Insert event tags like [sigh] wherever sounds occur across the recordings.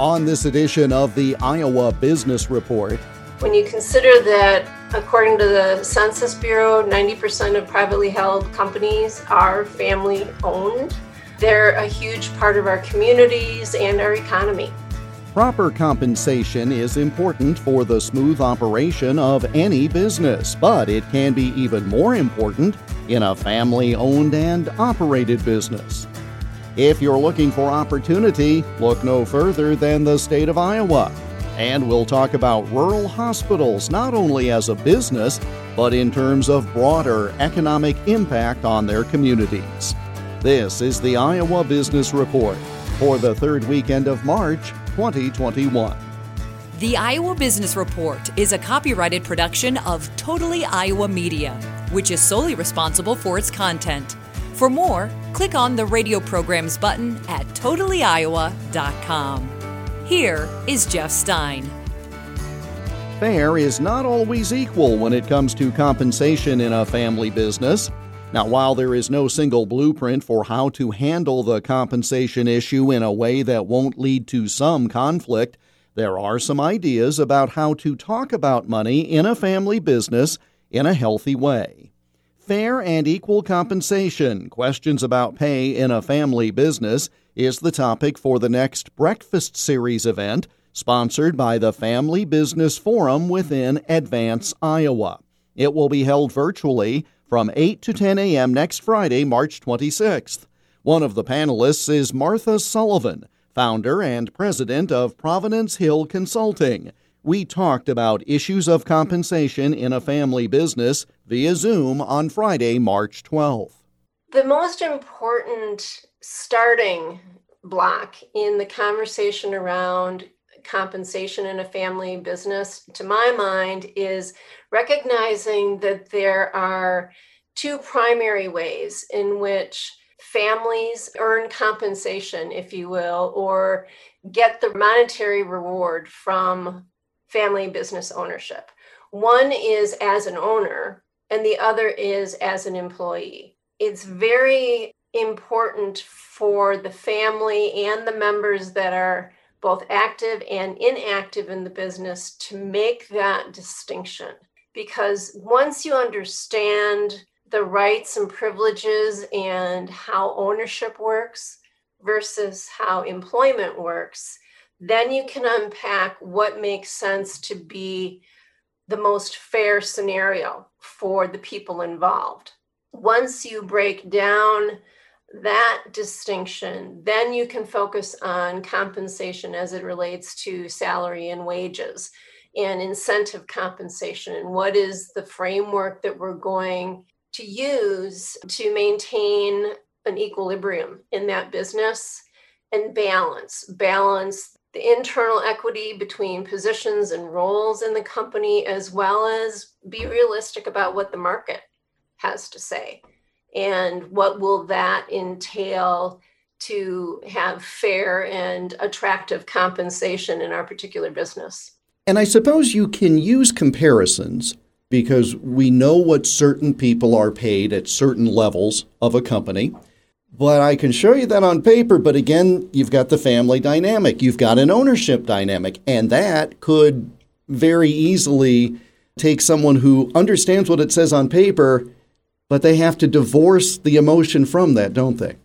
On this edition of the Iowa Business Report, when you consider that, according to the Census Bureau, 90% of privately held companies are family owned, they're a huge part of our communities and our economy. Proper compensation is important for the smooth operation of any business, but it can be even more important in a family owned and operated business. If you're looking for opportunity, look no further than the state of Iowa. And we'll talk about rural hospitals not only as a business, but in terms of broader economic impact on their communities. This is the Iowa Business Report for the third weekend of March 2021. The Iowa Business Report is a copyrighted production of Totally Iowa Media, which is solely responsible for its content. For more, click on the radio programs button at totallyiowa.com. Here is Jeff Stein. Fair is not always equal when it comes to compensation in a family business. Now, while there is no single blueprint for how to handle the compensation issue in a way that won't lead to some conflict, there are some ideas about how to talk about money in a family business in a healthy way. Fair and equal compensation, questions about pay in a family business, is the topic for the next Breakfast Series event sponsored by the Family Business Forum within Advance, Iowa. It will be held virtually from 8 to 10 a.m. next Friday, March 26th. One of the panelists is Martha Sullivan, founder and president of Providence Hill Consulting. We talked about issues of compensation in a family business via Zoom on Friday, March 12th. The most important starting block in the conversation around compensation in a family business, to my mind, is recognizing that there are two primary ways in which families earn compensation, if you will, or get the monetary reward from family business ownership. One is as an owner, and the other is as an employee. It's very important for the family and the members that are both active and inactive in the business to make that distinction. Because once you understand the rights and privileges and how ownership works versus how employment works, then you can unpack what makes sense to be the most fair scenario for the people involved. Once you break down that distinction, then you can focus on compensation as it relates to salary and wages and incentive compensation and what is the framework that we're going to use to maintain an equilibrium in that business and balance balance the internal equity between positions and roles in the company as well as be realistic about what the market has to say and what will that entail to have fair and attractive compensation in our particular business. And I suppose you can use comparisons because we know what certain people are paid at certain levels of a company. But I can show you that on paper. But again, you've got the family dynamic, you've got an ownership dynamic, and that could very easily take someone who understands what it says on paper but they have to divorce the emotion from that, don't they?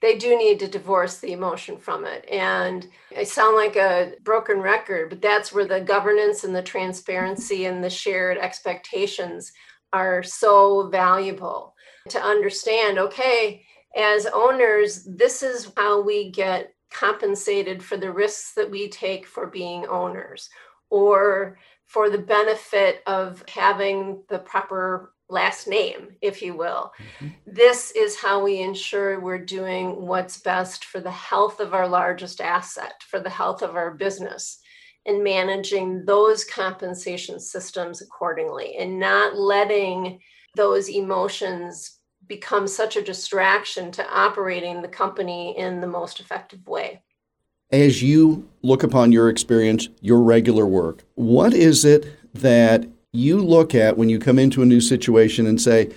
They do need to divorce the emotion from it. And I sound like a broken record, but that's where the governance and the transparency and the shared expectations are so valuable to understand okay, as owners, this is how we get compensated for the risks that we take for being owners or for the benefit of having the proper last name, if you will. Mm-hmm. This is how we ensure we're doing what's best for the health of our largest asset, for the health of our business, and managing those compensation systems accordingly and not letting those emotions become such a distraction to operating the company in the most effective way. As you look upon your experience, your regular work, what is it that you look at when you come into a new situation and say,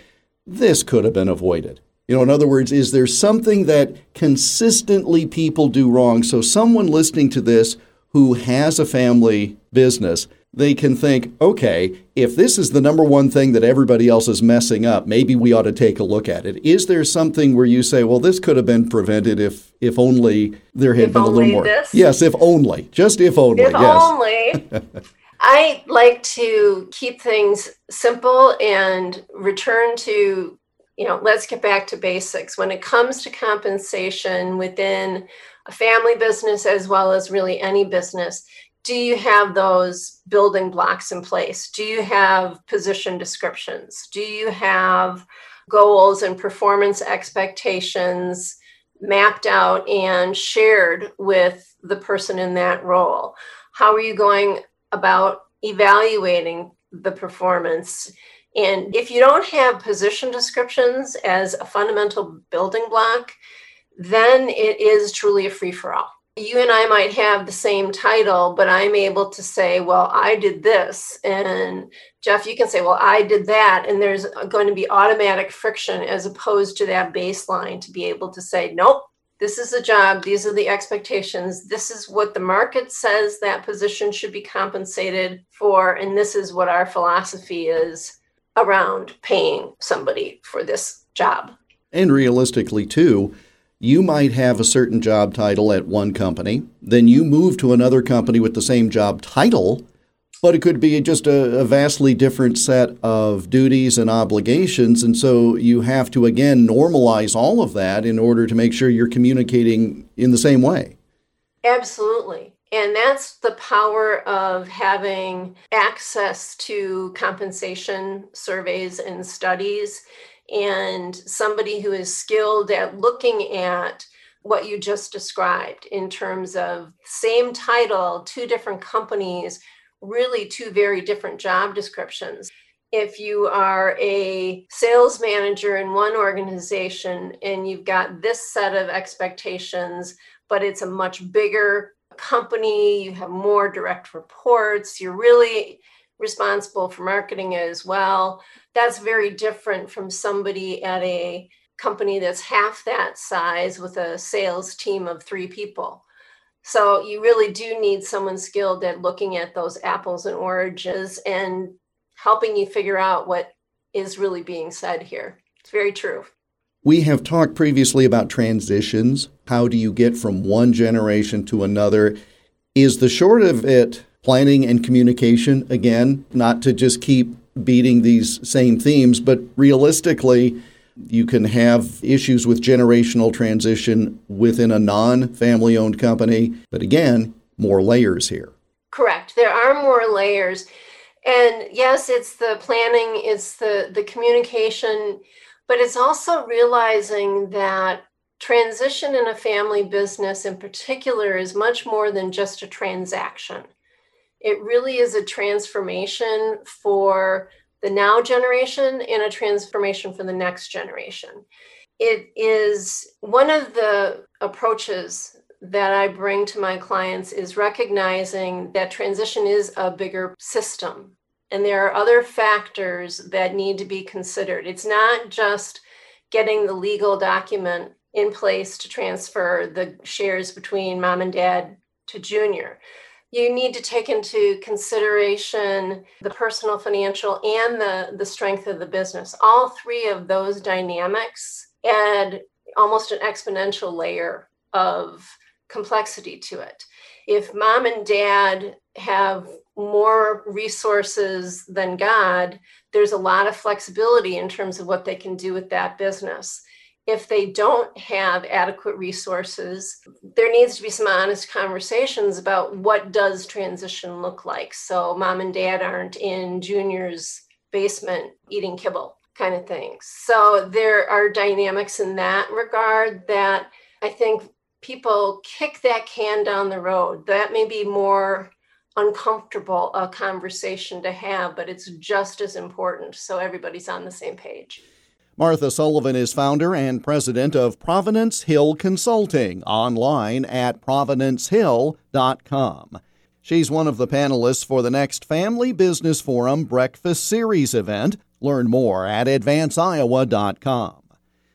this could have been avoided? You know, in other words, is there something that consistently people do wrong? So, someone listening to this who has a family business, they can think, okay, if this is the number one thing that everybody else is messing up, maybe we ought to take a look at it. Is there something where you say, well, this could have been prevented if if only there had if been a little more? This? Yes, if only. Just if only. If yes. only. [laughs] I like to keep things simple and return to, you know, let's get back to basics. When it comes to compensation within a family business as well as really any business, do you have those building blocks in place? Do you have position descriptions? Do you have goals and performance expectations mapped out and shared with the person in that role? How are you going about evaluating the performance? And if you don't have position descriptions as a fundamental building block, then it is truly a free for all you and I might have the same title, but I'm able to say, well, I did this. And Jeff, you can say, well, I did that. And there's going to be automatic friction as opposed to that baseline to be able to say, nope, this is the job. These are the expectations. This is what the market says that position should be compensated for. And this is what our philosophy is around paying somebody for this job. And realistically, too, you might have a certain job title at one company, then you move to another company with the same job title, but it could be just a, a, vastly different set of duties and obligations. And so you have to, again, normalize all of that in order to make sure you're communicating in the same way. Absolutely. And that's the power of having access to compensation surveys and studies and somebody who is skilled at looking at what you just described in terms of same title, two different companies, really two very different job descriptions. If you are a sales manager in one organization and you've got this set of expectations, but it's a much bigger company, you have more direct reports, you're really responsible for marketing as well. That's very different from somebody at a company that's half that size with a sales team of three people. So you really do need someone skilled at looking at those apples and oranges and helping you figure out what is really being said here. It's very true. We have talked previously about transitions. How do you get from one generation to another? Is the short of it planning and communication again, not to just keep beating these same themes, but realistically, you can have issues with generational transition within a non family owned company. But again, more layers here. Correct. There are more layers. And yes, it's the planning, it's the, the communication, but it's also realizing that transition in a family business in particular is much more than just a transaction it really is a transformation for the now generation and a transformation for the next generation. It is one of the approaches that I bring to my clients is recognizing that transition is a bigger system and there are other factors that need to be considered. It's not just getting the legal document in place to transfer the shares between mom and dad to junior you need to take into consideration the personal financial and the the strength of the business. All three of those dynamics add almost an exponential layer of complexity to it. If mom and dad have more resources than god there's a lot of flexibility in terms of what they can do with that business if they don't have adequate resources there needs to be some honest conversations about what does transition look like. So mom and dad aren't in junior's basement eating kibble kind of things so there are dynamics in that regard that i think people kick that can down the road. That may be more uncomfortable a conversation to have but it's just as important. So everybody's on the same page Martha Sullivan is founder and president of Providence Hill Consulting, online at providencehill.com. She's one of the panelists for the next Family Business Forum Breakfast Series event. Learn more at advanceiowa.com.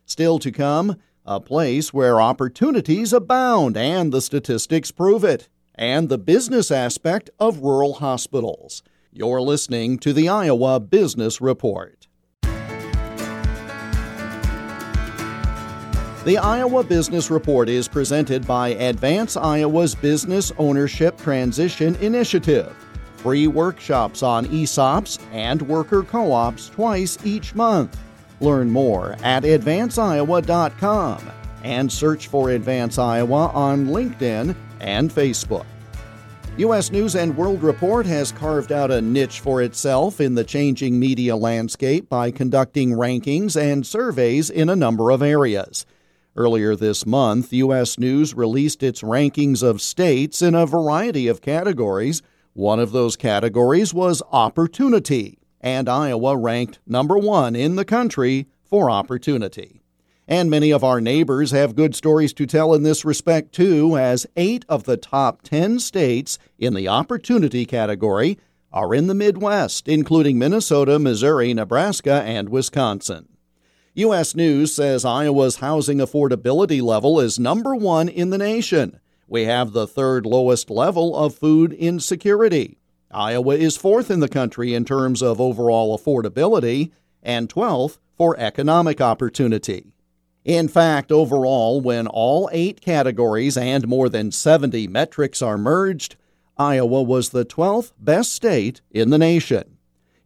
Still to come, a place where opportunities abound, and the statistics prove it and the business aspect of rural hospitals. You're listening to the Iowa Business Report. The Iowa Business Report is presented by Advance Iowa's Business Ownership Transition Initiative. Free workshops on ESOPs and worker co ops twice each month. Learn more at advanceiowa.com and search for Advance Iowa on LinkedIn and Facebook. U.S. News and World Report has carved out a niche for itself in the changing media landscape by conducting rankings and surveys in a number of areas. Earlier this month, U.S. News released its rankings of states in a variety of categories. One of those categories was opportunity, and Iowa ranked number one in the country for opportunity. And many of our neighbors have good stories to tell in this respect, too, as eight of the top 10 states in the opportunity category are in the Midwest, including Minnesota, Missouri, Nebraska, and Wisconsin. U.S. News says Iowa's housing affordability level is number one in the nation. We have the third lowest level of food insecurity. Iowa is fourth in the country in terms of overall affordability and 12th for economic opportunity. In fact, overall, when all eight categories and more than 70 metrics are merged, Iowa was the 12th best state in the nation.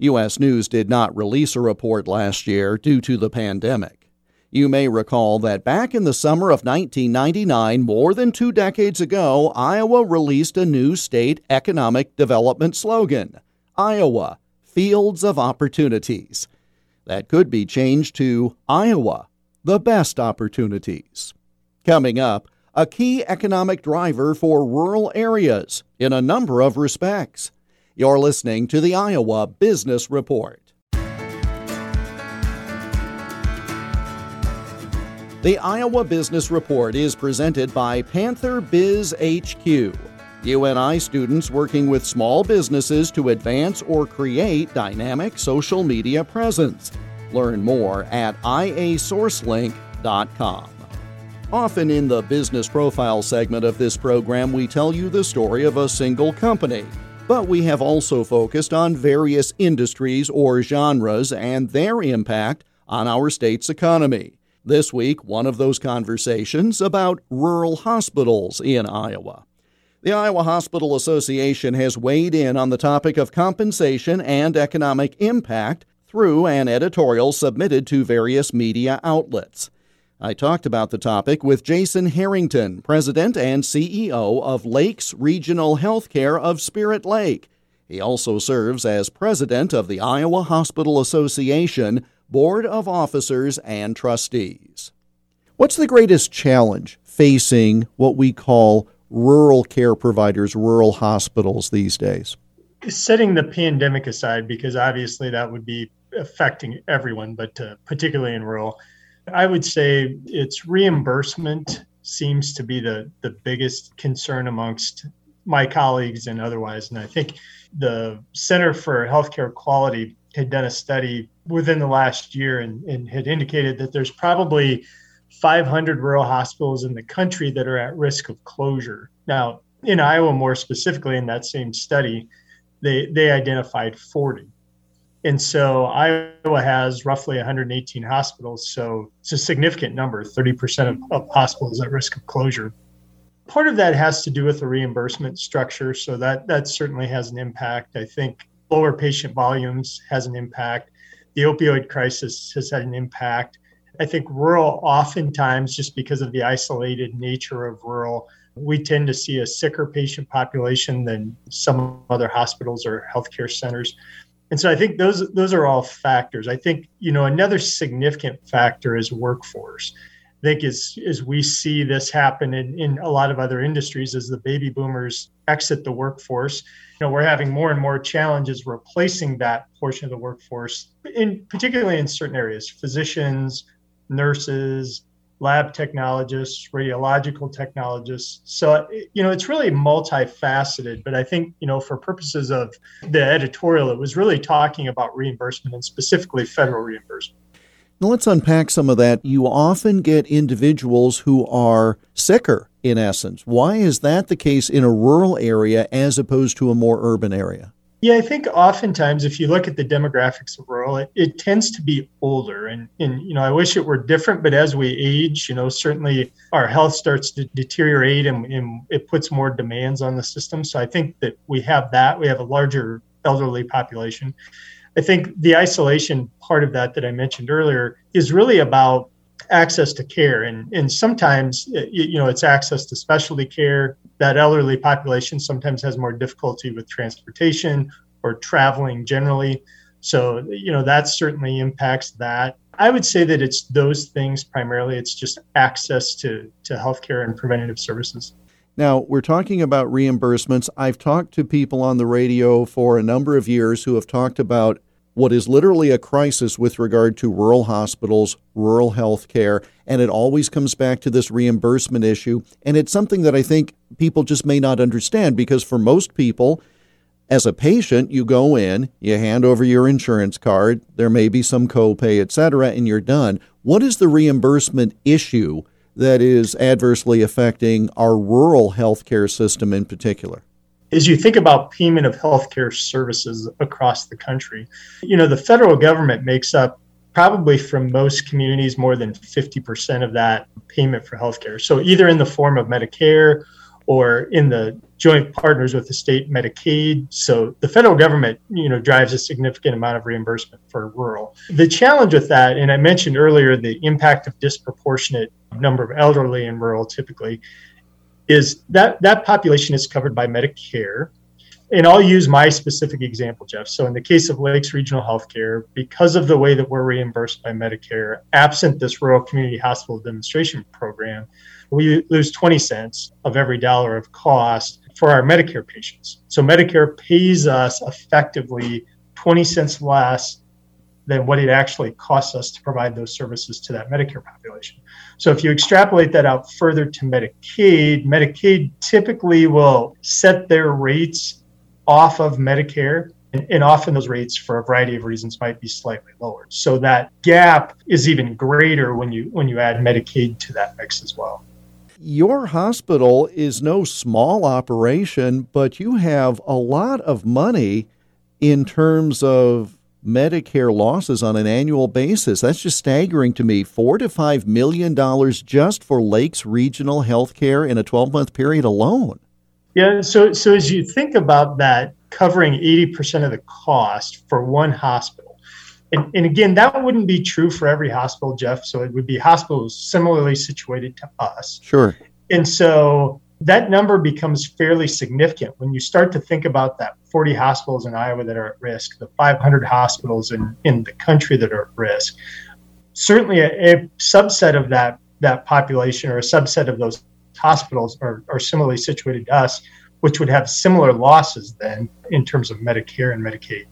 U.S. News did not release a report last year due to the pandemic. You may recall that back in the summer of 1999, more than two decades ago, Iowa released a new state economic development slogan Iowa, Fields of Opportunities. That could be changed to Iowa, the best opportunities. Coming up, a key economic driver for rural areas in a number of respects. You're listening to the Iowa Business Report. The Iowa Business Report is presented by Panther Biz HQ. UNI students working with small businesses to advance or create dynamic social media presence. Learn more at iasourcelink.com. Often in the business profile segment of this program, we tell you the story of a single company. But we have also focused on various industries or genres and their impact on our state's economy. This week, one of those conversations about rural hospitals in Iowa. The Iowa Hospital Association has weighed in on the topic of compensation and economic impact through an editorial submitted to various media outlets. I talked about the topic with Jason Harrington, President and CEO of Lakes Regional Healthcare of Spirit Lake. He also serves as President of the Iowa Hospital Association Board of Officers and Trustees. What's the greatest challenge facing what we call rural care providers, rural hospitals these days? Setting the pandemic aside, because obviously that would be affecting everyone, but uh, particularly in rural. I would say it's reimbursement seems to be the, the biggest concern amongst my colleagues and otherwise. And I think the Center for Healthcare Quality had done a study within the last year and, and had indicated that there's probably 500 rural hospitals in the country that are at risk of closure. Now, in Iowa, more specifically, in that same study, they, they identified 40. And so Iowa has roughly 118 hospitals. So it's a significant number 30% of, of, hospitals at risk of closure. Part of that has to do with the reimbursement structure. So that, that certainly has an impact. I think lower patient volumes has an impact. The opioid crisis has had an impact. I think rural, oftentimes, just because of the isolated nature of rural, we tend to see a sicker patient population than some other hospitals or healthcare centers and so I think those those are all factors. I think you know another significant factor is workforce. I think as as we see this happen in, in a lot of other industries as the baby boomers exit the workforce, you know we're having more and more challenges replacing that portion of the workforce, in particularly in certain areas, physicians, nurses, lab technologists, radiological technologists. So, you know, it's really multifaceted, but I think, you know, for purposes of the editorial, it was really talking about reimbursement and specifically federal reimbursement. Now let's unpack some of that. You often get individuals who are sicker, in essence. Why is that the case in a rural area as opposed to a more urban area? Yeah, I think oftentimes if you look at the demographics of rural, it, it, tends to be older. And, and, you know, I wish it were different, but as we age, you know, certainly our health starts to deteriorate and, and it puts more demands on the system. So I think that we have that. We have a larger elderly population. I think the isolation part of that that I mentioned earlier is really about access to care. And and sometimes you know it's access to specialty care. That elderly population sometimes has more difficulty with transportation or traveling generally. So you know that certainly impacts that. I would say that it's those things primarily. It's just access to to healthcare and preventative services. Now, we're talking about reimbursements. I've talked to people on the radio for a number of years who have talked about what is literally a crisis with regard to rural hospitals, rural health care, and it always comes back to this reimbursement issue. And it's something that I think people just may not understand because for most people, as a patient, you go in, you hand over your insurance card, there may be some copay, et cetera, and you're done. What is the reimbursement issue that is adversely affecting our rural healthcare system in particular? As you think about payment of healthcare services across the country, you know, the federal government makes up probably from most communities more than 50% of that payment for healthcare. So either in the form of Medicare or in the joint partners with the state Medicaid. So the federal government, you know, drives a significant amount of reimbursement for rural. The challenge with that, and I mentioned earlier the impact of disproportionate number of elderly in rural typically, is that that population is covered by Medicare. And I'll use my specific example, Jeff. So, in the case of Lakes Regional Healthcare, because of the way that we're reimbursed by Medicare, absent this rural community hospital demonstration program, we lose 20 cents of every dollar of cost for our Medicare patients. So, Medicare pays us effectively 20 cents less than what it actually costs us to provide those services to that Medicare population. So if you extrapolate that out further to Medicaid, Medicaid typically will set their rates off of Medicare. And, often those rates, for a variety of reasons, might be slightly lower. So that gap is even greater when you when you add Medicaid to that mix as well. Your hospital is no small operation, but you have a lot of money in terms of Medicare losses on an annual basis. That's just staggering to me. Four to five million dollars just for Lakes Regional Healthcare in a 12 month period alone. Yeah, so so as you think about that, covering 80% of the cost for one hospital. And, and again, that wouldn't be true for every hospital, Jeff. So it would be hospitals similarly situated to us. Sure. And so that number becomes fairly significant when you start to think about that 40 hospitals in Iowa that are at risk, the 500 hospitals in, in the country that are at risk. Certainly, a, a subset of that that population or a subset of those hospitals are, are similarly situated to us, which would have similar losses then in terms of Medicare and Medicaid.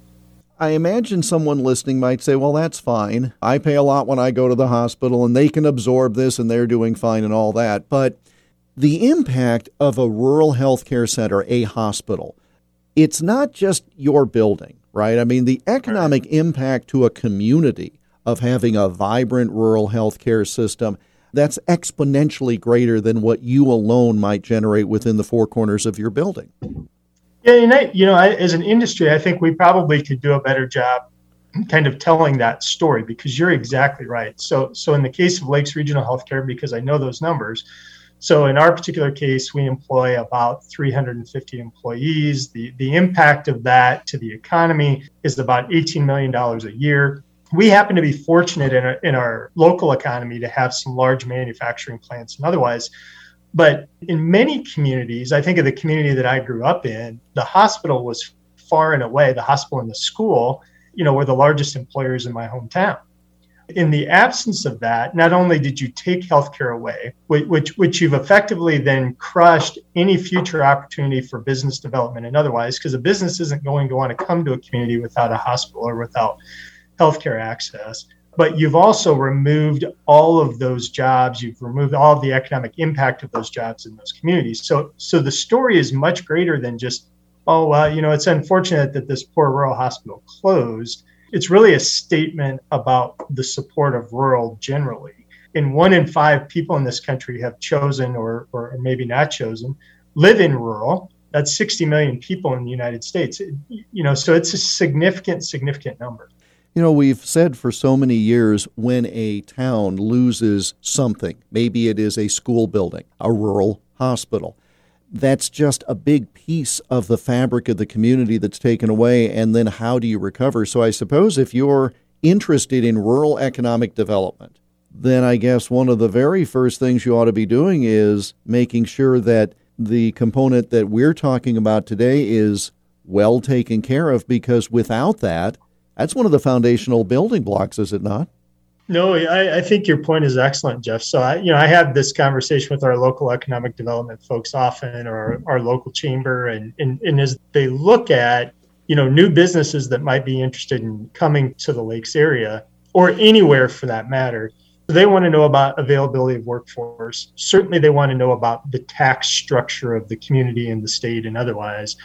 I imagine someone listening might say, well, that's fine. I pay a lot when I go to the hospital and they can absorb this and they're doing fine and all that. But the impact of a rural healthcare center, a hospital, it's not just your building, right? I mean, the economic right. impact to a community of having a vibrant rural healthcare system that's exponentially greater than what you alone might generate within the four corners of your building. Yeah, and I, you know, I, as an industry, I think we probably could do a better job kind of telling that story because you're exactly right. So, so in the case of Lakes Regional Healthcare, because I know those numbers, so in our particular case, we employ about 350 employees. The, the impact of that to the economy is about $18 million a year. We happen to be fortunate in our, in our local economy to have some large manufacturing plants and otherwise. But in many communities, I think of the community that I grew up in, the hospital was far and away, the hospital and the school, you know, were the largest employers in my hometown in the absence of that, not only did you take healthcare away, which, which you've effectively then crushed any future opportunity for business development and otherwise, because a business isn't going to want to come to a community without a hospital or without healthcare access. But you've also removed all of those jobs. You've removed all of the economic impact of those jobs in those communities. So, so the story is much greater than just, oh, well, you know, it's unfortunate that this poor rural hospital closed It's really a statement about the support of rural generally. And one in five people in this country have chosen, or, or maybe not chosen, live in rural. That's 60 million people in the United States. You know, so it's a significant, significant number. You know, we've said for so many years when a town loses something, maybe it is a school building, a rural hospital, that's just a big piece of the fabric of the community that's taken away. And then how do you recover? So I suppose if you're interested in rural economic development, then I guess one of the very first things you ought to be doing is making sure that the component that we're talking about today is well taken care of because without that, that's one of the foundational building blocks, is it not? No, I, I, think your point is excellent, Jeff. So I, you know, I have this conversation with our local economic development folks often, or our local chamber, and, and and as they look at you know new businesses that might be interested in coming to the lakes area or anywhere for that matter, they want to know about availability of workforce. Certainly, they want to know about the tax structure of the community and the state and otherwise.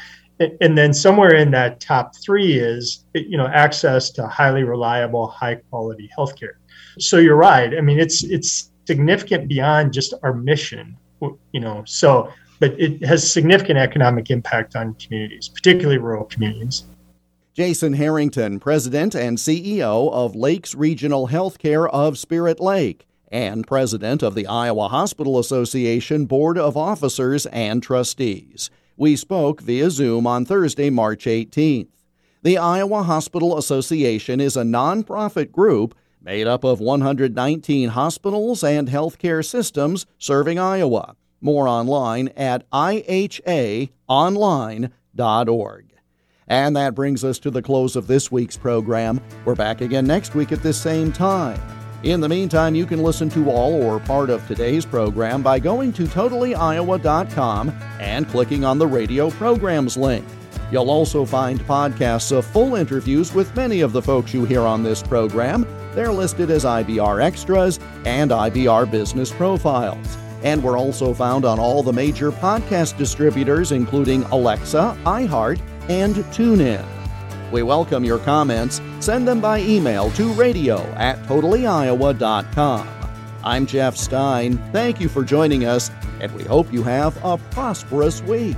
And, and then somewhere in that top three is you know access to highly reliable, high quality healthcare so you're right. I mean, it's it's significant beyond just our mission, you know. So, but it has significant economic impact on communities, particularly rural communities. Jason Harrington, President and CEO of Lakes Regional Healthcare of Spirit Lake and President of the Iowa Hospital Association Board of Officers and Trustees. We spoke via Zoom on Thursday, March 18th. The Iowa Hospital Association is a nonprofit group made up of 119 hospitals and healthcare systems serving Iowa. More online at ihaonline.org. And that brings us to the close of this week's program. We're back again next week at this same time. In the meantime, you can listen to all or part of today's program by going to totallyiowa.com and clicking on the radio programs link. You'll also find podcasts of full interviews with many of the folks you hear on this program they're listed as IBR Extras and IBR Business Profiles. And we're also found on all the major podcast distributors, including Alexa, iHeart, and TuneIn. We welcome your comments. Send them by email to radio at totallyiowa.com. I'm Jeff Stein. Thank you for joining us, and we hope you have a prosperous week.